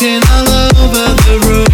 walking all over the room.